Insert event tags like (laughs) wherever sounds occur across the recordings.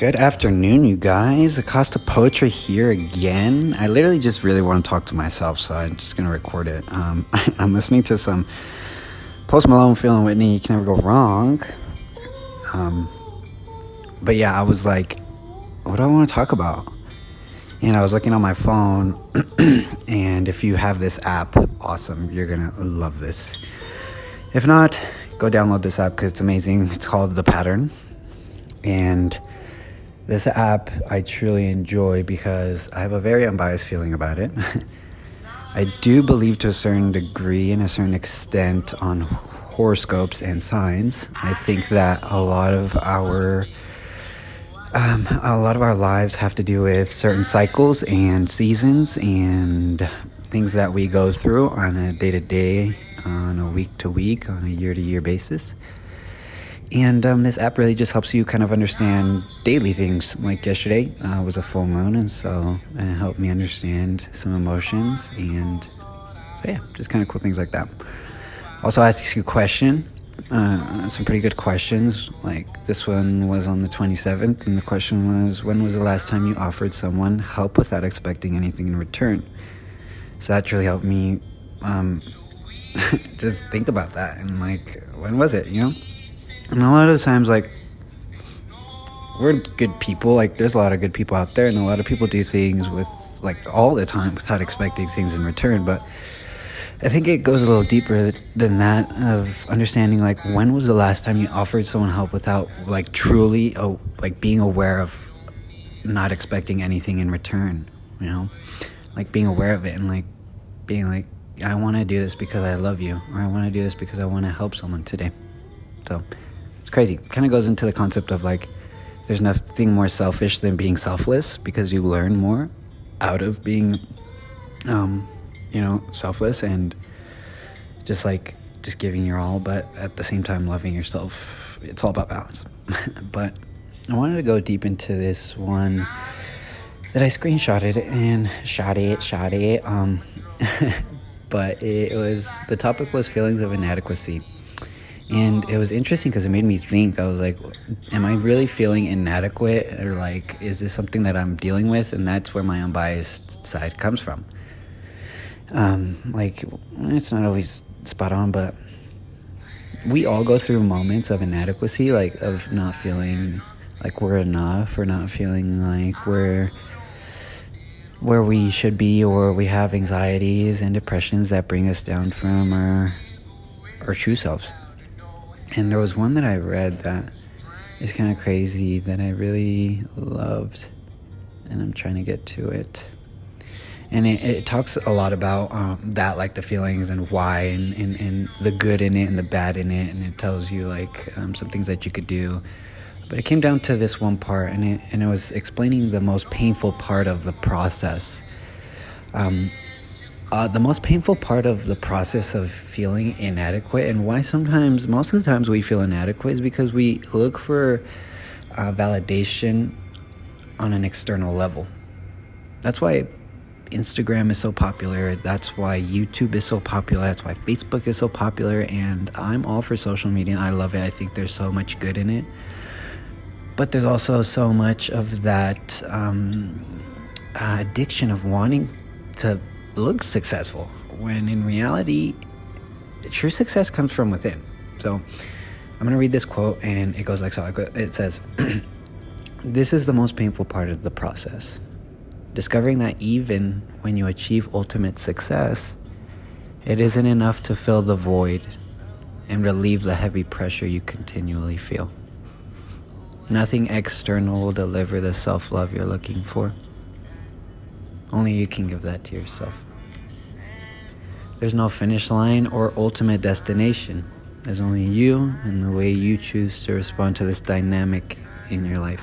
Good afternoon, you guys. Acosta Poetry here again. I literally just really want to talk to myself, so I'm just gonna record it. Um, (laughs) I'm listening to some Post Malone, Feeling Whitney. You can never go wrong. Um, but yeah, I was like, what do I want to talk about? And I was looking on my phone, (clears throat) and if you have this app, awesome. You're gonna love this. If not, go download this app because it's amazing. It's called The Pattern, and this app I truly enjoy because I have a very unbiased feeling about it. (laughs) I do believe to a certain degree and a certain extent on horoscopes and signs. I think that a lot of our um, a lot of our lives have to do with certain cycles and seasons and things that we go through on a day to day, on a week to week, on a year to year basis. And um, this app really just helps you kind of understand daily things. Like yesterday uh, was a full moon, and so it helped me understand some emotions and so yeah, just kind of cool things like that. Also, asks you a question, uh, some pretty good questions. Like this one was on the 27th, and the question was, When was the last time you offered someone help without expecting anything in return? So that really helped me um, (laughs) just think about that and like, when was it, you know? And a lot of times, like, we're good people. Like, there's a lot of good people out there, and a lot of people do things with, like, all the time without expecting things in return. But I think it goes a little deeper than that of understanding, like, when was the last time you offered someone help without, like, truly, oh, like, being aware of not expecting anything in return, you know? Like, being aware of it and, like, being like, I want to do this because I love you, or I want to do this because I want to help someone today. So, it's crazy. Kind of goes into the concept of like, there's nothing more selfish than being selfless because you learn more out of being, um, you know, selfless and just like just giving your all, but at the same time loving yourself. It's all about balance. (laughs) but I wanted to go deep into this one that I screenshotted and shot it, shot it. Um, (laughs) but it was the topic was feelings of inadequacy. And it was interesting because it made me think. I was like, am I really feeling inadequate? Or like, is this something that I'm dealing with? And that's where my unbiased side comes from. Um, like, it's not always spot on, but we all go through moments of inadequacy, like of not feeling like we're enough or not feeling like we're where we should be or we have anxieties and depressions that bring us down from our our true selves. And there was one that I read that is kind of crazy that I really loved, and I'm trying to get to it. And it, it talks a lot about um, that, like the feelings and why, and, and, and, the good in it and the bad in it. And it tells you like um, some things that you could do. But it came down to this one part, and it, and it was explaining the most painful part of the process. Um, uh, the most painful part of the process of feeling inadequate and why sometimes most of the times we feel inadequate is because we look for uh, validation on an external level. That's why instagram is so popular. That's why youtube is so popular. That's why facebook is so popular. And i'm all for social media. I love it. I think there's so much good in it. But there's also so much of that um, addiction of wanting to look successful when in reality, true success comes from within. So I'm going to read this quote and it goes like so. It says, (clears throat) This is the most painful part of the process. Discovering that even when you achieve ultimate success, it isn't enough to fill the void and relieve the heavy pressure you continually feel. Nothing external will deliver the self love you're looking for. Only you can give that to yourself. There's no finish line or ultimate destination. There's only you and the way you choose to respond to this dynamic in your life.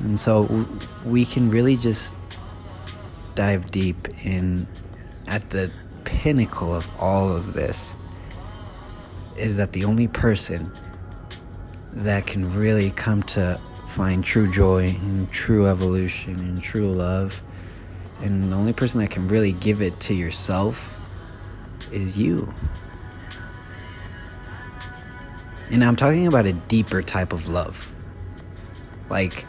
And so we can really just dive deep in at the pinnacle of all of this is that the only person that can really come to find true joy and true evolution and true love. And the only person that can really give it to yourself is you. And I'm talking about a deeper type of love. Like,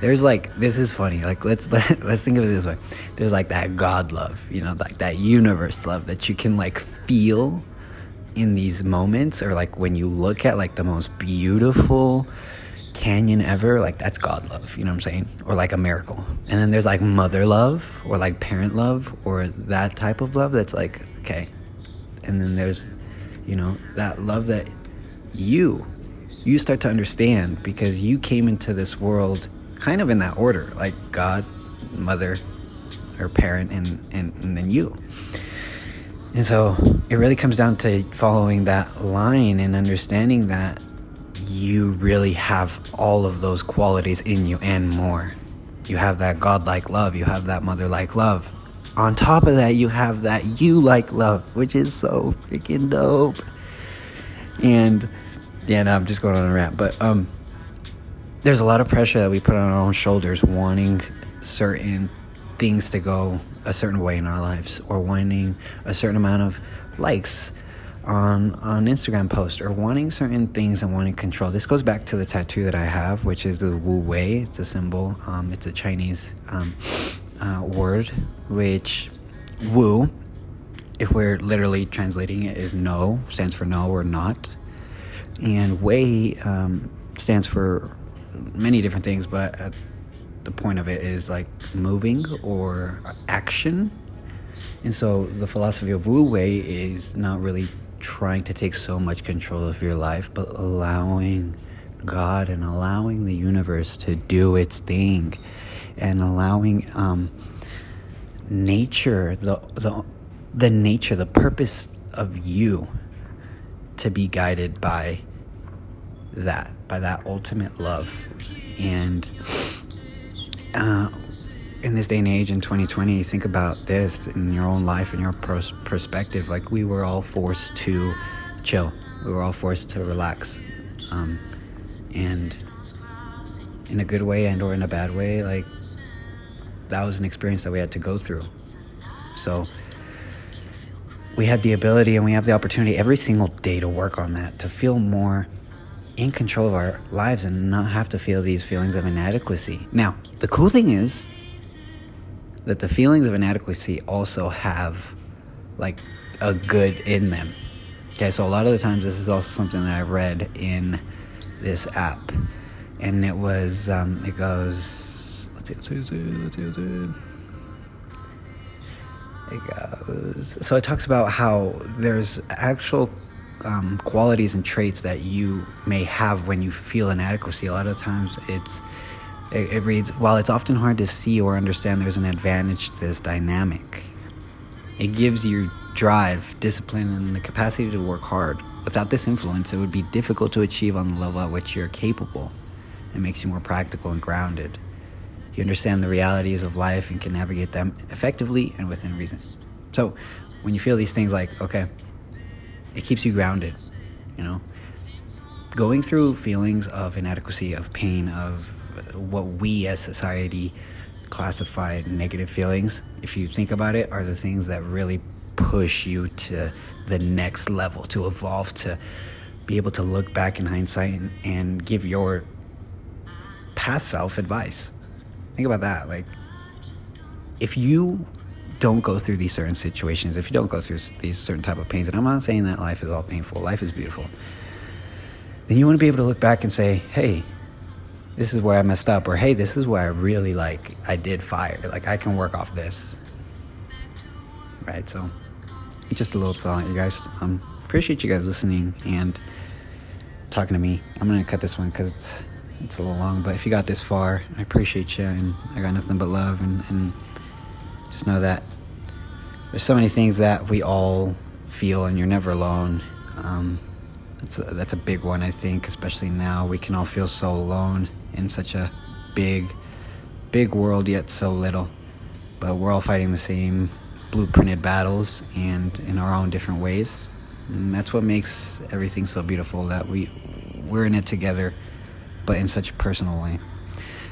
there's like this is funny. Like let's let, (laughs) let's think of it this way. There's like that God love, you know, like that universe love that you can like feel in these moments or like when you look at like the most beautiful canyon ever, like that's God love, you know what I'm saying? Or like a miracle. And then there's like mother love or like parent love or that type of love that's like, okay. And then there's, you know, that love that you you start to understand because you came into this world kind of in that order, like God, mother, or parent, and, and, and then you. And so it really comes down to following that line and understanding that you really have all of those qualities in you and more. You have that godlike love, you have that mother like love. On top of that, you have that you like love, which is so freaking dope. And yeah, no, I'm just going on a rant, but um, there's a lot of pressure that we put on our own shoulders, wanting certain things to go a certain way in our lives, or wanting a certain amount of likes on on Instagram post or wanting certain things and wanting control. This goes back to the tattoo that I have, which is the Wu Wei. It's a symbol. Um, it's a Chinese um, uh, word, which Wu, if we're literally translating it, is no, stands for no or not, and Wei um, stands for many different things, but the point of it is like moving or action. And so the philosophy of Wu Wei is not really trying to take so much control of your life, but allowing God and allowing the universe to do its thing and allowing um, nature, the, the, the nature, the purpose of you to be guided by that, by that ultimate love. And uh, in this day and age in 2020 you think about this in your own life and your pros- perspective like we were all forced to chill. We were all forced to relax um, and in a good way and or in a bad way like that was an experience that we had to go through. So we had the ability and we have the opportunity every single day to work on that to feel more in control of our lives and not have to feel these feelings of inadequacy. Now the cool thing is that the feelings of inadequacy also have like a good in them. Okay, so a lot of the times this is also something that I read in this app, and it was um, it goes let's see, let's see, let's see, let's see. It goes so it talks about how there's actual um, qualities and traits that you may have when you feel inadequacy. A lot of times it's it, it reads While it's often hard to see or understand, there's an advantage to this dynamic. It gives you drive, discipline, and the capacity to work hard. Without this influence, it would be difficult to achieve on the level at which you're capable. It makes you more practical and grounded. You understand the realities of life and can navigate them effectively and within reason. So, when you feel these things like, okay, it keeps you grounded, you know? Going through feelings of inadequacy, of pain, of what we as society classify negative feelings, if you think about it, are the things that really push you to the next level, to evolve, to be able to look back in hindsight and, and give your past self advice. Think about that. Like, if you don't go through these certain situations, if you don't go through these certain type of pains, and I'm not saying that life is all painful, life is beautiful, then you want to be able to look back and say, hey, this is where I messed up, or hey, this is where I really like I did fire. Like I can work off this. Right, so just a little thought, you guys. Um, appreciate you guys listening and talking to me. I'm gonna cut this one because it's it's a little long, but if you got this far, I appreciate you, and I got nothing but love, and, and just know that there's so many things that we all feel, and you're never alone. Um, that's a, that's a big one, I think, especially now. We can all feel so alone in such a big, big world, yet so little. But we're all fighting the same blueprinted battles and in our own different ways. And that's what makes everything so beautiful that we we're in it together, but in such a personal way.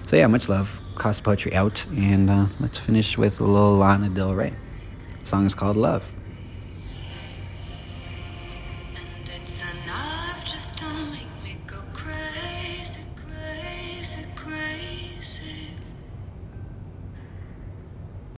So yeah, much love. Costa Poetry out, and uh, let's finish with a little Lana Del Rey. The song is called Love.